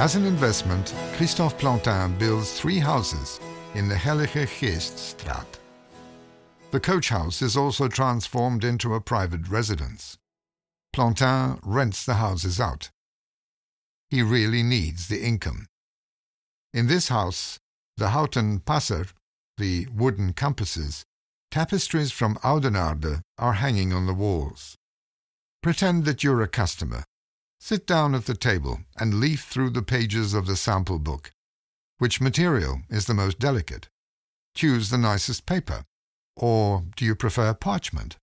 As an investment, Christophe Plantin builds three houses in the Heilige Geeststraat. The coach house is also transformed into a private residence. Plantin rents the houses out. He really needs the income. In this house, the Houten Passer, the wooden compasses, tapestries from Oudenaarde are hanging on the walls. Pretend that you're a customer. Sit down at the table and leaf through the pages of the sample book. Which material is the most delicate? Choose the nicest paper. Or do you prefer parchment?